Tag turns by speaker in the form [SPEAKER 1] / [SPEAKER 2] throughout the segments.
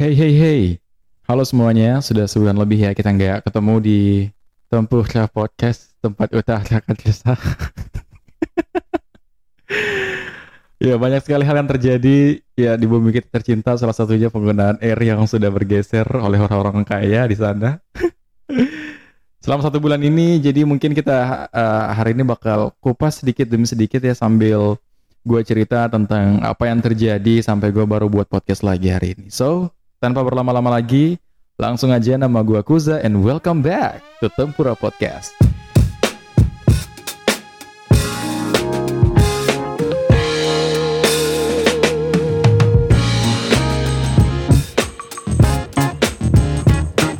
[SPEAKER 1] Hey hey hey, halo semuanya. Sudah sebulan lebih ya kita nggak ketemu di Tempuh Podcast tempat utarakan kisah. ya banyak sekali hal yang terjadi ya di bumi kita tercinta. Salah satunya penggunaan air yang sudah bergeser oleh orang-orang kaya di sana. Selama satu bulan ini, jadi mungkin kita uh, hari ini bakal kupas sedikit demi sedikit ya sambil gue cerita tentang apa yang terjadi sampai gue baru buat podcast lagi hari ini. So, tanpa berlama-lama lagi, langsung aja nama gue Kuza and welcome back to Tempura Podcast.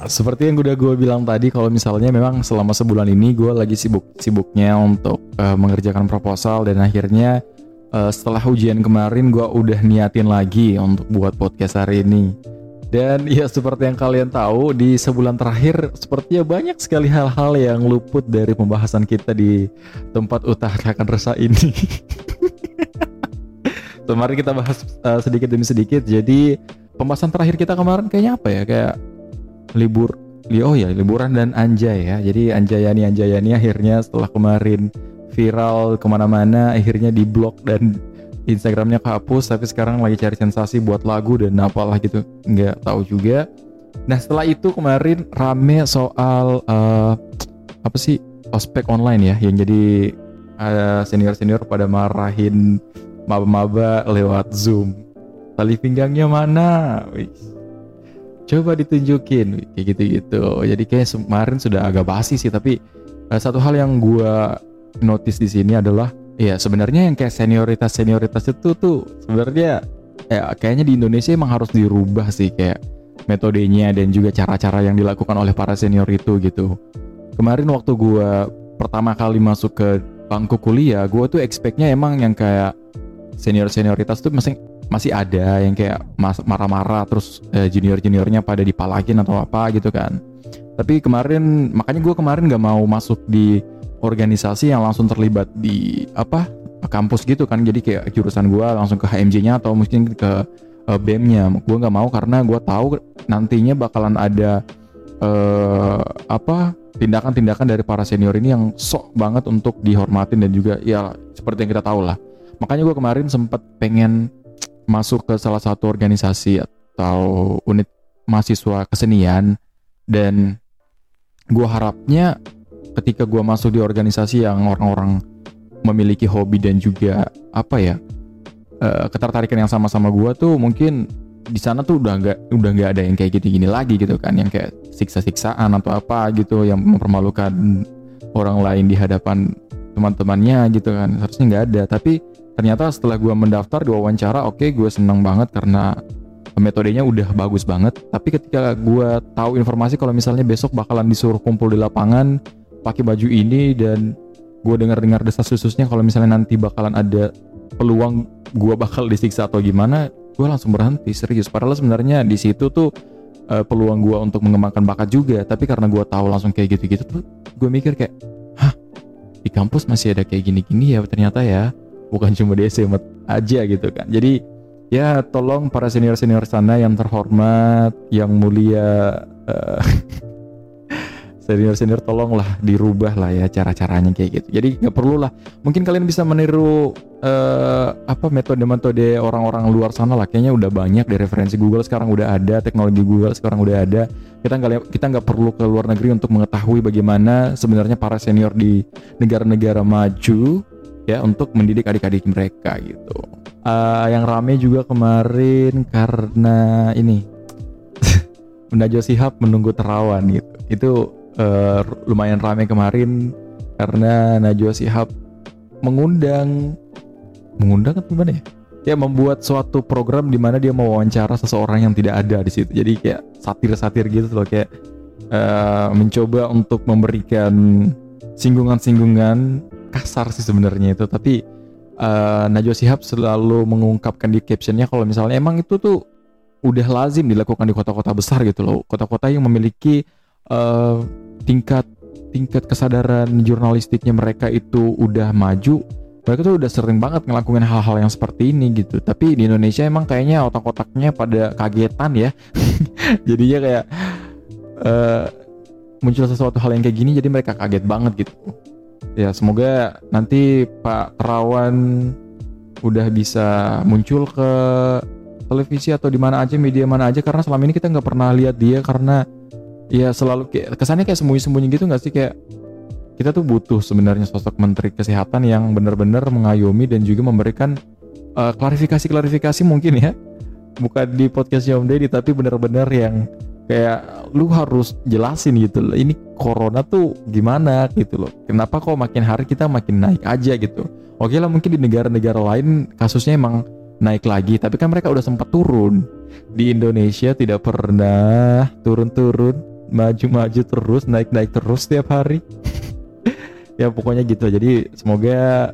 [SPEAKER 1] Seperti yang udah gue bilang tadi, kalau misalnya memang selama sebulan ini gue lagi sibuk-sibuknya untuk uh, mengerjakan proposal dan akhirnya uh, setelah ujian kemarin gue udah niatin lagi untuk buat podcast hari ini dan ya seperti yang kalian tahu di sebulan terakhir sepertinya banyak sekali hal-hal yang luput dari pembahasan kita di tempat utarakan resah ini. Kemarin kita bahas uh, sedikit demi sedikit. Jadi pembahasan terakhir kita kemarin kayaknya apa ya? Kayak libur Oh ya, liburan dan anjay ya. Jadi Anjayani Anjayani akhirnya setelah kemarin viral ke mana-mana, akhirnya diblok dan Instagramnya kehapus tapi sekarang lagi cari sensasi buat lagu dan apalah gitu. Nggak tahu juga. Nah setelah itu kemarin rame soal uh, apa sih ospek online ya yang jadi uh, senior-senior pada marahin maba-maba lewat zoom. Tali pinggangnya mana? Wih. coba ditunjukin. Kayak gitu-gitu. Jadi kayak kemarin sudah agak basi sih tapi uh, satu hal yang gue notice di sini adalah Iya sebenarnya yang kayak senioritas senioritas itu tuh sebenarnya ya kayaknya di Indonesia emang harus dirubah sih kayak metodenya dan juga cara-cara yang dilakukan oleh para senior itu gitu. Kemarin waktu gue pertama kali masuk ke bangku kuliah, gue tuh expectnya emang yang kayak senior senioritas tuh masih masih ada yang kayak marah-marah terus eh, junior juniornya pada dipalakin atau apa gitu kan. Tapi kemarin makanya gue kemarin gak mau masuk di organisasi yang langsung terlibat di apa kampus gitu kan. Jadi kayak jurusan gue langsung ke HMJ-nya atau mungkin ke uh, BEM-nya gue nggak mau karena gue tahu nantinya bakalan ada uh, apa tindakan-tindakan dari para senior ini yang sok banget untuk dihormatin dan juga ya seperti yang kita tahu lah. Makanya gue kemarin sempat pengen masuk ke salah satu organisasi atau unit mahasiswa kesenian. Dan gue harapnya ketika gue masuk di organisasi yang orang-orang memiliki hobi dan juga apa ya uh, ketertarikan yang sama-sama gue tuh mungkin di sana tuh udah nggak udah nggak ada yang kayak gini-gini lagi gitu kan yang kayak siksa-siksaan atau apa gitu yang mempermalukan orang lain di hadapan teman-temannya gitu kan harusnya nggak ada. Tapi ternyata setelah gue mendaftar di wawancara oke okay, gue seneng banget karena metodenya udah bagus banget. Tapi ketika gue tahu informasi kalau misalnya besok bakalan disuruh kumpul di lapangan pakai baju ini dan gue dengar-dengar desas khususnya kalau misalnya nanti bakalan ada peluang gue bakal disiksa atau gimana gue langsung berhenti serius. Padahal sebenarnya di situ tuh uh, peluang gue untuk mengembangkan bakat juga. Tapi karena gue tahu langsung kayak gitu-gitu tuh gue mikir kayak hah di kampus masih ada kayak gini-gini ya ternyata ya. Bukan cuma di SMA aja gitu kan. Jadi ya tolong para senior-senior sana yang terhormat yang mulia uh, senior senior tolonglah dirubah lah ya cara caranya kayak gitu. Jadi nggak perlu lah. Mungkin kalian bisa meniru uh, apa metode metode orang-orang luar sana lah. Kayaknya udah banyak di referensi Google sekarang udah ada teknologi Google sekarang udah ada. Kita nggak kita nggak perlu ke luar negeri untuk mengetahui bagaimana sebenarnya para senior di negara-negara maju ya untuk mendidik adik-adik mereka gitu. Uh, yang rame juga kemarin karena ini. Bunda Josihab menunggu terawan gitu. Itu uh, lumayan ramai kemarin karena Najwa Shihab mengundang mengundang atau gimana ya? Ya membuat suatu program di mana dia mau wawancara seseorang yang tidak ada di situ. Jadi kayak satir-satir gitu loh kayak uh, mencoba untuk memberikan singgungan-singgungan kasar sih sebenarnya itu, tapi uh, Najwa Shihab selalu mengungkapkan di captionnya kalau misalnya emang itu tuh udah lazim dilakukan di kota-kota besar gitu loh, kota-kota yang memiliki uh, tingkat tingkat kesadaran jurnalistiknya mereka itu udah maju mereka tuh udah sering banget ngelakuin hal-hal yang seperti ini gitu. Tapi di Indonesia emang kayaknya otak-otaknya pada kagetan ya. Jadinya kayak uh, muncul sesuatu hal yang kayak gini jadi mereka kaget banget gitu. Ya semoga nanti Pak Terawan udah bisa muncul ke televisi atau di mana aja media mana aja karena selama ini kita nggak pernah lihat dia karena ya selalu kayak kesannya kayak sembunyi-sembunyi gitu nggak sih? Kayak kita tuh butuh sebenarnya sosok menteri kesehatan yang benar-benar mengayomi dan juga memberikan klarifikasi klarifikasi-klarifikasi mungkin ya. Bukan di podcastnya Om Deddy tapi benar-benar yang kayak lu harus jelasin gitu loh ini corona tuh gimana? Gitu loh. Kenapa kok makin hari kita makin naik aja? Gitu. Oke lah mungkin di negara-negara lain kasusnya emang naik lagi tapi kan mereka udah sempat turun. Di Indonesia tidak pernah turun-turun maju-maju terus naik-naik terus setiap hari. Ya pokoknya gitu. Jadi semoga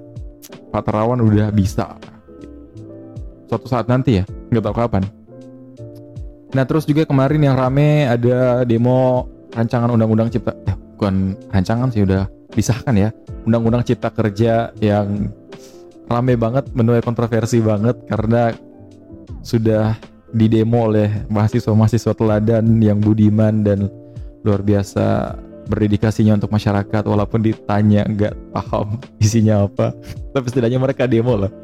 [SPEAKER 1] Pak Terawan udah bisa. Suatu saat nanti ya nggak tahu kapan. Nah terus juga kemarin yang rame ada demo rancangan undang-undang cipta eh, bukan rancangan sih udah disahkan ya. Undang-undang cipta kerja yang rame banget menuai kontroversi banget karena sudah didemo oleh mahasiswa-mahasiswa teladan yang budiman dan luar biasa berdedikasinya untuk masyarakat walaupun ditanya nggak paham isinya apa tapi setidaknya mereka demo lah.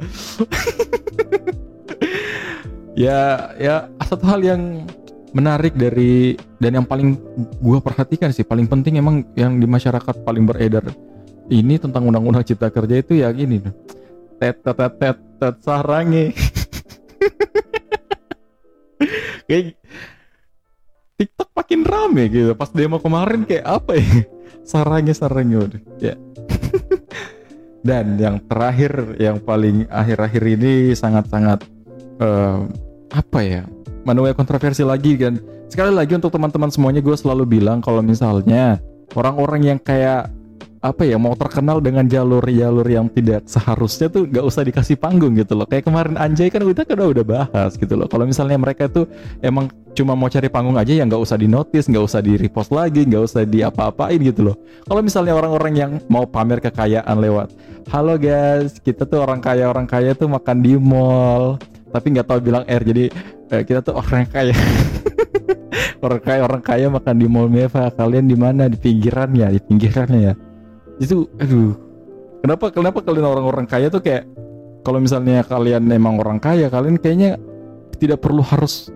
[SPEAKER 1] Ya ya satu hal yang menarik dari dan yang paling gua perhatikan sih paling penting emang yang di masyarakat paling beredar ini tentang undang-undang cipta kerja itu ya gini tet tet tet tet, sarangi kayak TikTok makin rame gitu. Pas demo kemarin kayak apa ya? Sarangnya sarangnya udah. Ya. Dan yang terakhir yang paling akhir-akhir ini sangat-sangat uh, apa ya? Menuai kontroversi lagi kan. Sekali lagi untuk teman-teman semuanya gue selalu bilang kalau misalnya orang-orang yang kayak apa ya mau terkenal dengan jalur-jalur yang tidak seharusnya tuh gak usah dikasih panggung gitu loh. Kayak kemarin Anjay kan kita kan udah bahas gitu loh. Kalau misalnya mereka tuh emang cuma mau cari panggung aja ya nggak usah di notice nggak usah di repost lagi nggak usah di apa-apain gitu loh. Kalau misalnya orang-orang yang mau pamer kekayaan lewat halo guys kita tuh orang kaya orang kaya tuh makan di mall. Tapi nggak tahu bilang R jadi eh, kita tuh orang kaya. Orang kaya orang kaya makan di mall mewah kalian di mana? Di pinggirannya di pinggirannya ya itu aduh. Kenapa kenapa kalian orang-orang kaya tuh kayak kalau misalnya kalian memang orang kaya kalian kayaknya tidak perlu harus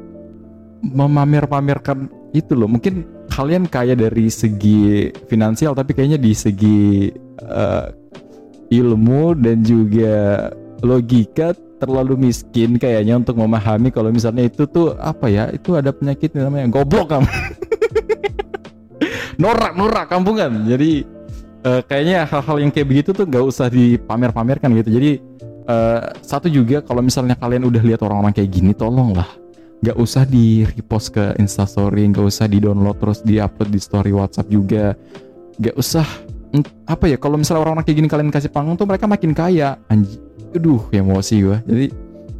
[SPEAKER 1] memamer-pamerkan itu loh. Mungkin kalian kaya dari segi finansial tapi kayaknya di segi uh, ilmu dan juga logika terlalu miskin kayaknya untuk memahami kalau misalnya itu tuh apa ya? Itu ada penyakit namanya goblok kamu. Norak norak kampungan. Jadi uh, kayaknya hal-hal yang kayak begitu tuh gak usah dipamer-pamerkan gitu. Jadi uh, satu juga kalau misalnya kalian udah lihat orang-orang kayak gini tolonglah. Gak usah di repost ke instastory gak usah di download terus di upload di story WhatsApp juga. Gak usah. Apa ya kalau misalnya orang-orang kayak gini kalian kasih panggung tuh mereka makin kaya. Anjir aduh emosi gue jadi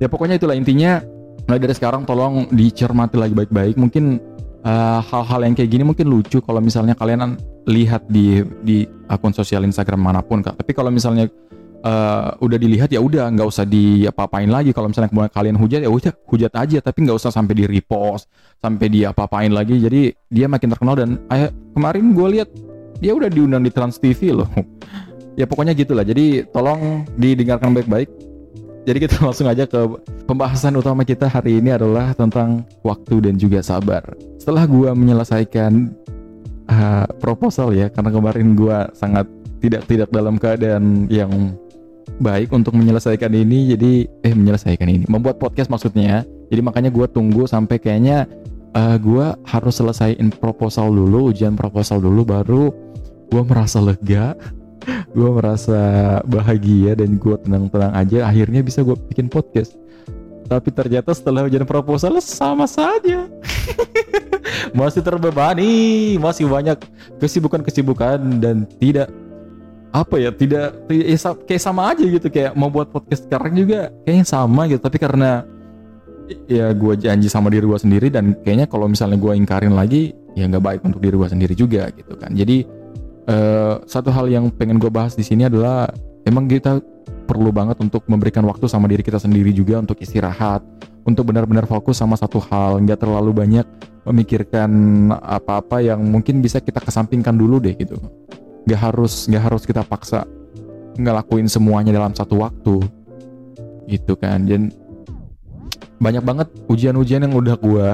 [SPEAKER 1] ya pokoknya itulah intinya. Mulai dari sekarang tolong dicermati lagi baik-baik. Mungkin eh, hal-hal yang kayak gini mungkin lucu kalau misalnya kalian lihat di di akun sosial Instagram mana pun kak. Tapi kalau misalnya uh, udah dilihat ya udah nggak usah diapa-apain lagi. Kalau misalnya kemudian kalian hujat ya udah hujat aja. Tapi nggak usah sampai di repost sampai dia apa-apain lagi. Jadi dia makin terkenal dan eh, kemarin gue lihat dia udah diundang di Trans TV loh. Ya pokoknya gitulah. Jadi tolong didengarkan baik-baik jadi kita langsung aja ke pembahasan utama kita hari ini adalah tentang waktu dan juga sabar. Setelah gua menyelesaikan uh, proposal ya, karena kemarin gua sangat tidak tidak dalam keadaan yang baik untuk menyelesaikan ini, jadi eh menyelesaikan ini, membuat podcast maksudnya. Jadi makanya gua tunggu sampai kayaknya uh, gua harus selesaiin proposal dulu, ujian proposal dulu, baru gua merasa lega gue merasa bahagia dan gue tenang-tenang aja. Akhirnya bisa gue bikin podcast. Tapi ternyata setelah ujian proposal sama saja. Masih terbebani masih banyak kesibukan-kesibukan dan tidak apa ya tidak ya, kayak sama aja gitu. Kayak mau buat podcast sekarang juga kayaknya sama gitu. Tapi karena ya gue janji sama diri gue sendiri dan kayaknya kalau misalnya gue ingkarin lagi ya nggak baik untuk diri gue sendiri juga gitu kan. Jadi uh, satu hal yang pengen gue bahas di sini adalah emang kita perlu banget untuk memberikan waktu sama diri kita sendiri juga untuk istirahat untuk benar-benar fokus sama satu hal nggak terlalu banyak memikirkan apa-apa yang mungkin bisa kita kesampingkan dulu deh gitu. Nggak harus nggak harus kita paksa ngelakuin semuanya dalam satu waktu gitu kan. Dan banyak banget ujian-ujian yang udah gue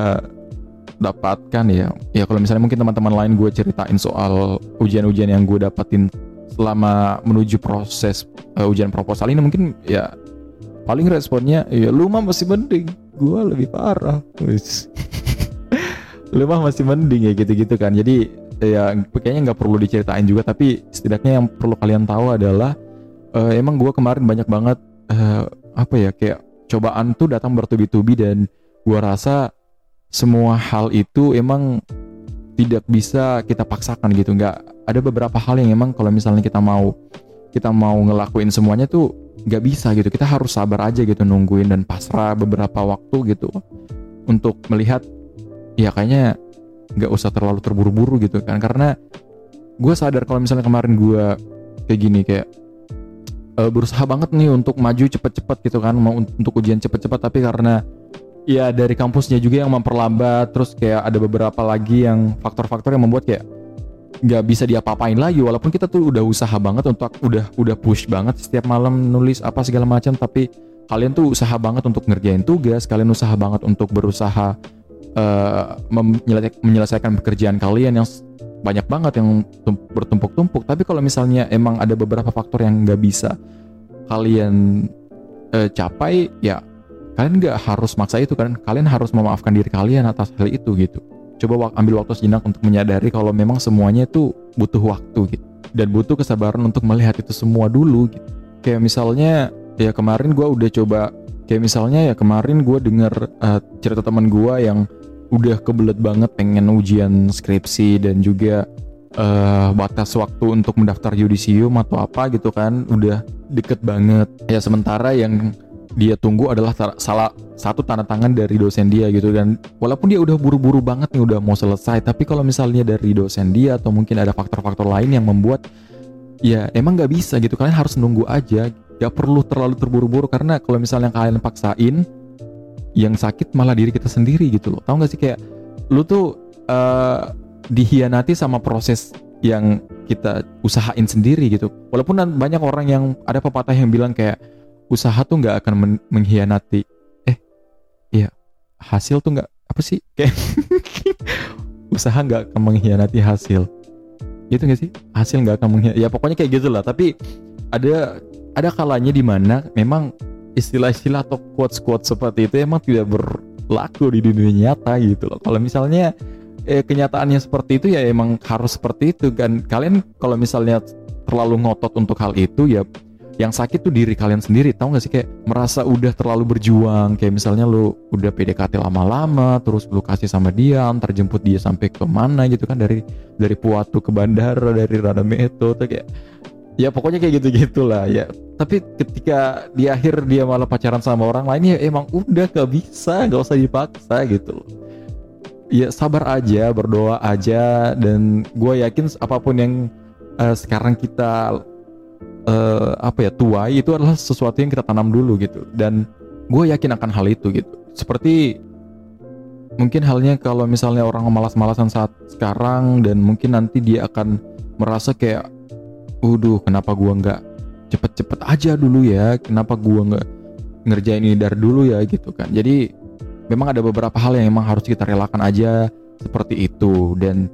[SPEAKER 1] dapatkan ya. Ya kalau misalnya mungkin teman-teman lain gue ceritain soal ujian-ujian yang gue dapatin selama menuju proses uh, ujian proposal ini mungkin ya paling responnya ya lu mah masih mending. Gue lebih parah lu mah masih mending ya gitu-gitu kan. Jadi ya kayaknya nggak perlu diceritain juga tapi setidaknya yang perlu kalian tahu adalah uh, emang gue kemarin banyak banget uh, apa ya kayak cobaan tuh datang bertubi-tubi dan gue rasa semua hal itu emang tidak bisa kita paksakan gitu. Nggak ada beberapa hal yang emang kalau misalnya kita mau kita mau ngelakuin semuanya tuh nggak bisa gitu. Kita harus sabar aja gitu nungguin dan pasrah beberapa waktu gitu untuk melihat ya kayaknya nggak usah terlalu terburu-buru gitu kan. Karena gue sadar kalau misalnya kemarin gue kayak gini kayak uh, berusaha banget nih untuk maju cepet-cepet gitu kan mau untuk ujian cepet-cepet tapi karena ya dari kampusnya juga yang memperlambat terus kayak ada beberapa lagi yang faktor-faktor yang membuat kayak nggak bisa diapa-apain lagi walaupun kita tuh udah usaha banget untuk udah udah push banget setiap malam nulis apa segala macam tapi kalian tuh usaha banget untuk ngerjain tugas kalian usaha banget untuk berusaha uh, menyelesaikan pekerjaan kalian yang banyak banget yang bertumpuk-tumpuk. Tapi kalau misalnya emang ada beberapa faktor yang nggak bisa kalian uh, capai ya kalian nggak harus maksa itu kan? Kalian harus memaafkan diri kalian atas hal itu gitu. Coba ambil waktu sejenak untuk menyadari kalau memang semuanya itu butuh waktu gitu. Dan butuh kesabaran untuk melihat itu semua dulu gitu. Kayak misalnya ya kemarin gue udah coba kayak misalnya ya kemarin gue denger uh, cerita teman gue yang udah kebelet banget pengen ujian skripsi dan juga uh, batas waktu untuk mendaftar yudisium atau apa gitu kan udah deket banget. Ya sementara yang dia tunggu adalah salah satu tanda tangan dari dosen dia gitu dan walaupun dia udah buru-buru banget nih udah mau selesai tapi kalau misalnya dari dosen dia atau mungkin ada faktor-faktor lain yang membuat ya emang nggak bisa gitu. Kalian harus nunggu aja. Gak perlu terlalu terburu-buru karena kalau misalnya kalian paksain yang sakit malah diri kita sendiri gitu loh. Tau gak sih kayak lu tuh uh, dihianati sama proses yang kita usahain sendiri gitu. Walaupun banyak orang yang ada pepatah yang bilang kayak usaha tuh nggak akan men mengkhianati. Eh iya hasil tuh nggak apa sih? Kayak usaha nggak akan mengkhianati hasil. Gitu gak sih? Hasil nggak akan mengkhianati ya pokoknya kayak gitu lah. Tapi ada ada kalanya di mana memang istilah-istilah atau quotes-quotes seperti itu emang tidak berlaku di dunia nyata gitu loh. Kalau misalnya eh, kenyataannya seperti itu ya emang harus seperti itu kan. Kalian kalau misalnya terlalu ngotot untuk hal itu ya yang sakit tuh diri kalian sendiri tahu gak sih? Kayak merasa udah terlalu berjuang kayak misalnya lu udah PDKT lama-lama terus lu kasih sama dia antar jemput dia sampai ke mana gitu kan dari dari Puatu ke bandara dari Radameto tuh kayak ya pokoknya kayak gitu gitulah ya. Tapi ketika di akhir dia malah pacaran sama orang lain ya emang udah gak bisa gak usah dipaksa gitu loh. Ya sabar aja berdoa aja dan gue yakin apa pun yang uh, sekarang kita uh, apa ya tuai itu adalah sesuatu yang kita tanam dulu gitu dan gue yakin akan hal itu gitu seperti mungkin halnya kalau misalnya orang malas-malasan saat sekarang dan mungkin nanti dia akan merasa kayak Waduh, kenapa gua nggak cepet-cepet aja dulu ya? Kenapa gua nggak ngerjain ini dari dulu ya gitu kan? Jadi memang ada beberapa hal yang memang harus kita relakan aja seperti itu dan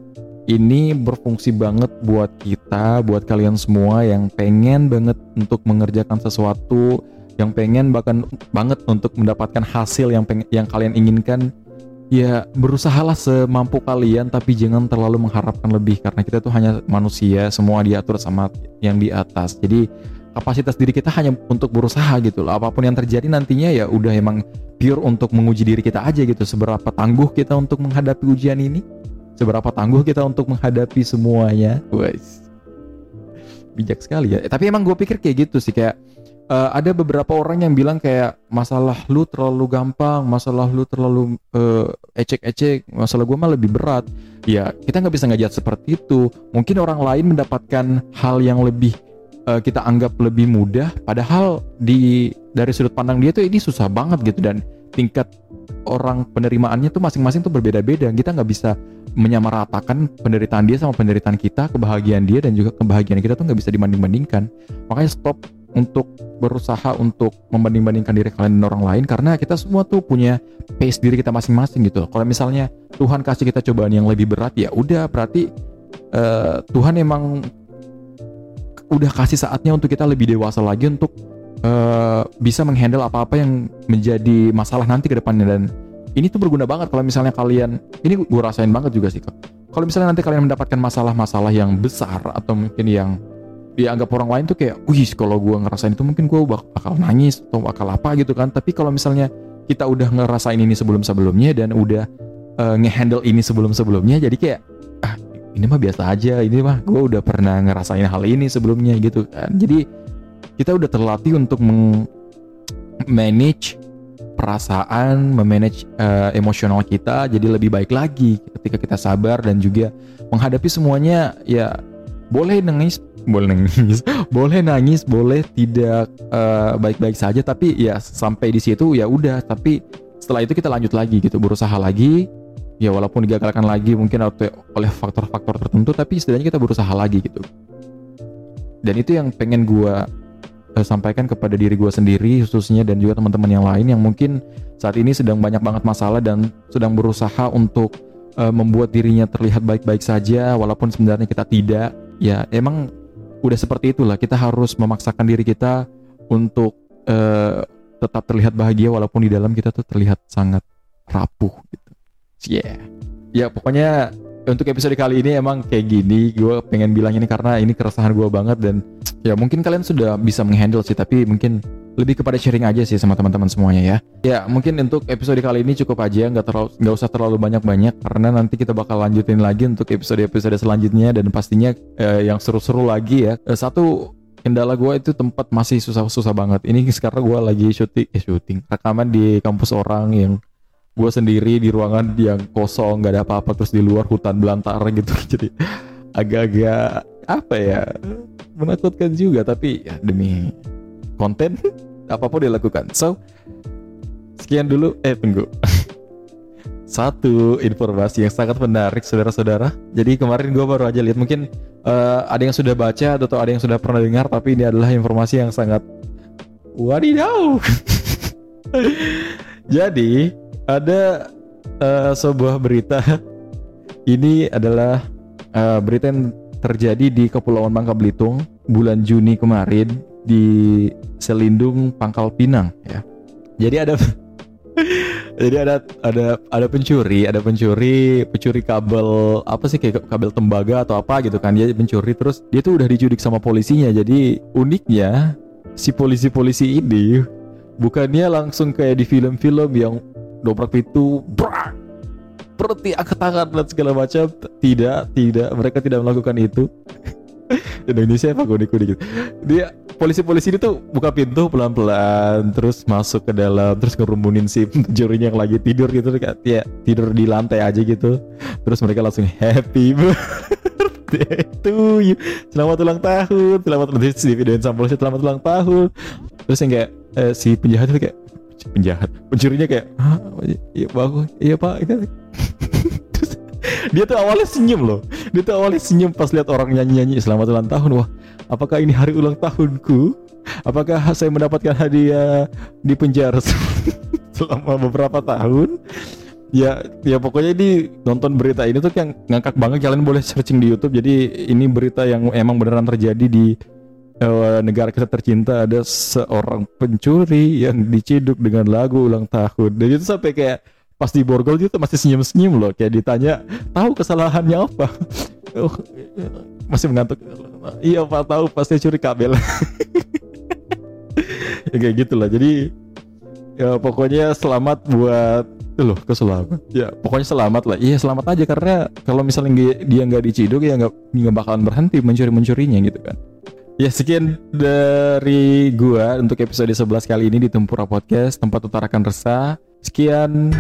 [SPEAKER 1] ini berfungsi banget buat kita, buat kalian semua yang pengen banget untuk mengerjakan sesuatu, yang pengen bahkan banget untuk mendapatkan hasil yang pengen, yang kalian inginkan. Ya berusahalah semampu kalian, tapi jangan terlalu mengharapkan lebih karena kita tuh hanya manusia, semua diatur sama yang di atas. Jadi kapasitas diri kita hanya untuk berusaha gitu loh. Apa pun yang terjadi nantinya ya udah emang pure untuk menguji diri kita aja gitu. Seberapa tangguh kita untuk menghadapi ujian ini seberapa tangguh kita untuk menghadapi semuanya. Guys, bijak sekali ya. Eh, tapi emang gue pikir kayak gitu sih kayak uh, ada beberapa orang yang bilang kayak masalah lu terlalu gampang, masalah lu terlalu uh, ecek-ecek, masalah gue mah lebih berat. Ya kita nggak bisa ngajak seperti itu. Mungkin orang lain mendapatkan hal yang lebih uh, kita anggap lebih mudah. Padahal di dari sudut pandang dia tuh ini susah banget gitu. Dan tingkat orang penerimaannya tuh masing-masing tuh berbeda-beda. Kita nggak bisa menyamaratakan penderitaan dia sama penderitaan kita kebahagiaan dia dan juga kebahagiaan kita tuh nggak bisa dibanding-bandingkan. Makanya stop untuk berusaha untuk membanding-bandingkan diri kalian dengan orang lain karena kita semua tuh punya pace diri kita masing-masing gitu. Kalau misalnya Tuhan kasih kita cobaan yang lebih berat ya udah berarti uh, Tuhan emang udah kasih saatnya untuk kita lebih dewasa lagi untuk uh, bisa menghandle apa-apa yang menjadi masalah nanti ke depannya dan ini tuh berguna banget kalau misalnya kalian ini gue rasain banget juga sih. Kalau misalnya nanti kalian mendapatkan masalah-masalah yang besar atau mungkin yang dianggap orang lain tuh kayak, wih kalau gue ngerasain itu mungkin gue bakal nangis atau bakal apa gitu kan. Tapi kalau misalnya kita udah ngerasain ini sebelum-sebelumnya dan udah uh, ngehandle ini sebelum-sebelumnya, jadi kayak ini mah biasa aja, ini mah gue udah pernah ngerasain hal ini sebelumnya gitu kan. Jadi kita udah terlatih untuk manage perasaan, memanage uh, emosional kita jadi lebih baik lagi ketika kita sabar dan juga menghadapi semuanya. Ya boleh nangis boleh nangis boleh nangis boleh tidak eh, baik-baik uh, saja tapi ya sampai di situ ya udah. Tapi setelah itu kita lanjut lagi gitu berusaha lagi ya walaupun digagalkan lagi mungkin oleh faktor-faktor tertentu tapi setidaknya kita berusaha lagi gitu. Dan itu yang pengen gue uh, sampaikan kepada diri gue sendiri khususnya dan juga teman-teman yang lain yang mungkin saat ini sedang banyak banget masalah dan sedang berusaha untuk uh, membuat dirinya terlihat baik-baik saja walaupun sebenarnya kita tidak. Ya emang udah seperti itulah. Kita harus memaksakan diri kita untuk uh, tetap terlihat bahagia walaupun di dalam kita tuh terlihat sangat rapuh gitu. Yeah. Ya pokoknya untuk episode kali ini emang kayak gini gue pengen bilang ini karena ini keresahan gue banget dan ya mungkin kalian sudah bisa menghandle sih tapi mungkin lebih kepada sharing aja sih sama teman-teman semuanya ya. Ya mungkin untuk episode kali ini cukup aja nggak terlalu nggak usah terlalu banyak-banyak karena nanti kita bakal lanjutin lagi untuk episode-episode selanjutnya dan pastinya eh, yang seru-seru lagi ya. Eh, satu kendala gue itu tempat masih susah-susah banget. Ini sekarang gue lagi syuting, eh syuting rekaman di kampus orang yang gue sendiri di ruangan yang kosong nggak ada apa-apa terus di luar hutan belantara gitu jadi agak-agak apa ya menakutkan juga tapi ya demi konten apa pun dilakukan. So, sekian dulu. Eh, tunggu. Satu informasi yang sangat menarik, saudara-saudara. Jadi kemarin gue baru aja lihat, mungkin uh, ada yang sudah baca atau ada yang sudah pernah dengar, tapi ini adalah informasi yang sangat wadidaw. Jadi ada uh, sebuah berita. Ini adalah uh, berita yang terjadi di Kepulauan Bangka Belitung bulan Juni kemarin di Selindung Pangkal Pinang ya. Jadi ada jadi ada ada ada pencuri, ada pencuri pencuri kabel apa sih kayak kabel tembaga atau apa gitu kan dia pencuri terus dia tuh udah diculik sama polisinya. Jadi uniknya si polisi-polisi ini bukannya langsung kayak di film-film yang dobrak pintu, brak, berhenti angkat tangan dan segala macam. Tidak, tidak, mereka tidak melakukan itu. Indonesia apa gue gitu dia polisi-polisi ini tuh buka pintu pelan-pelan terus masuk ke dalam terus ngerumunin si jurinya yang lagi tidur gitu. Ya tidur di lantai aja gitu. Terus mereka langsung happy. To you. Selamat ulang tahun. Selamat tahun di polisi selamat ulang tahun. Terus yang kayak eh, si penjahat itu kayak penjahat. Pencurinya kayak ah iya bagus. Iya pak. Dia tuh awalnya senyum loh. Dia tuh awalnya senyum pas lihat orang nyanyi-nyanyi selamat ulang tahun. Wah apakah ini hari ulang tahunku? Apakah saya mendapatkan hadiah di penjara selama beberapa tahun? Ya ya pokoknya ini nonton berita ini tuh yang ngangkak banget. Kalian boleh searching di YouTube. Jadi ini berita yang emang beneran terjadi di uh, negara kita tercinta ada seorang pencuri yang diciduk dengan lagu ulang tahun. Dan itu sampai kayak pas di borgol itu masih senyum-senyum loh. Kayak ditanya tahu kesalahannya apa? Oh, masih mengantuk. Iya pak tahu pasti curi kabel. Ya kayak gitulah. Jadi ya pokoknya selamat buat loh keselamat ya pokoknya selamat lah. Iya selamat aja karena kalau misalnya dia nggak diciduk ya nggak nggak bakalan berhenti mencuri mencurinya gitu kan Ya sekian dari gua untuk episode 11 kali ini di Tempura Podcast tempat utarakan resah. Sekian.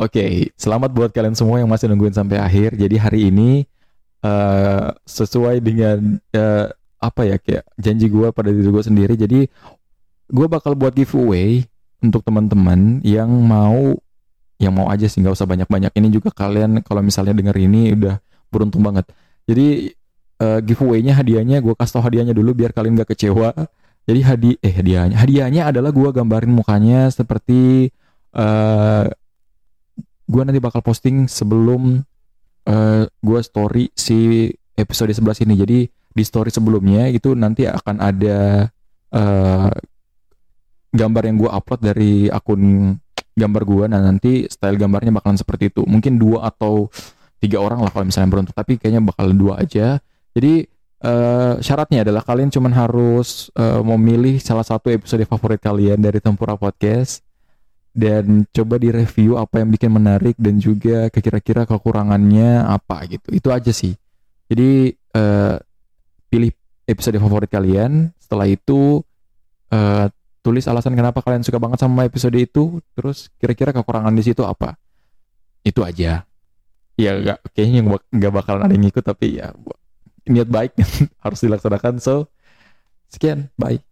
[SPEAKER 1] Oke, selamat buat kalian semua yang masih nungguin sampai akhir. Jadi hari ini uh, sesuai dengan uh, apa ya kayak janji gue pada diri gue sendiri. Jadi gue bakal buat giveaway untuk teman-teman yang mau yang mau aja sih nggak usah banyak-banyak. Ini juga kalian kalau misalnya denger ini udah beruntung banget. Jadi uh, giveaway-nya hadiahnya gue kasih tau hadiahnya dulu biar kalian gak kecewa. Jadi hadi eh hadiahnya hadiahnya adalah gue gambarin mukanya seperti uh, gue nanti bakal posting sebelum uh, eh, gue story si episode 11 ini. Jadi di story sebelumnya itu nanti akan ada uh, gambar yang gue upload dari akun gambar gue. Nah nanti style gambarnya bakalan seperti itu. Mungkin dua atau tiga orang lah kalau misalnya beruntung. Tapi kayaknya bakal dua aja. Jadi uh, syaratnya adalah kalian cuma harus uh, memilih salah satu episode favorit kalian dari Tempura Podcast dan coba direview apa yang bikin menarik dan juga kira-kira kekurangannya apa gitu. Itu aja sih. Jadi uh, pilih episode favorit kalian. Setelah itu uh, tulis alasan kenapa kalian suka banget sama episode itu. Terus kira-kira kekurangan di situ apa? Itu aja. Ya gak, kayaknya nggak bakalan ada yang ngikut tapi ya niat baik harus dilaksanakan. So sekian. Bye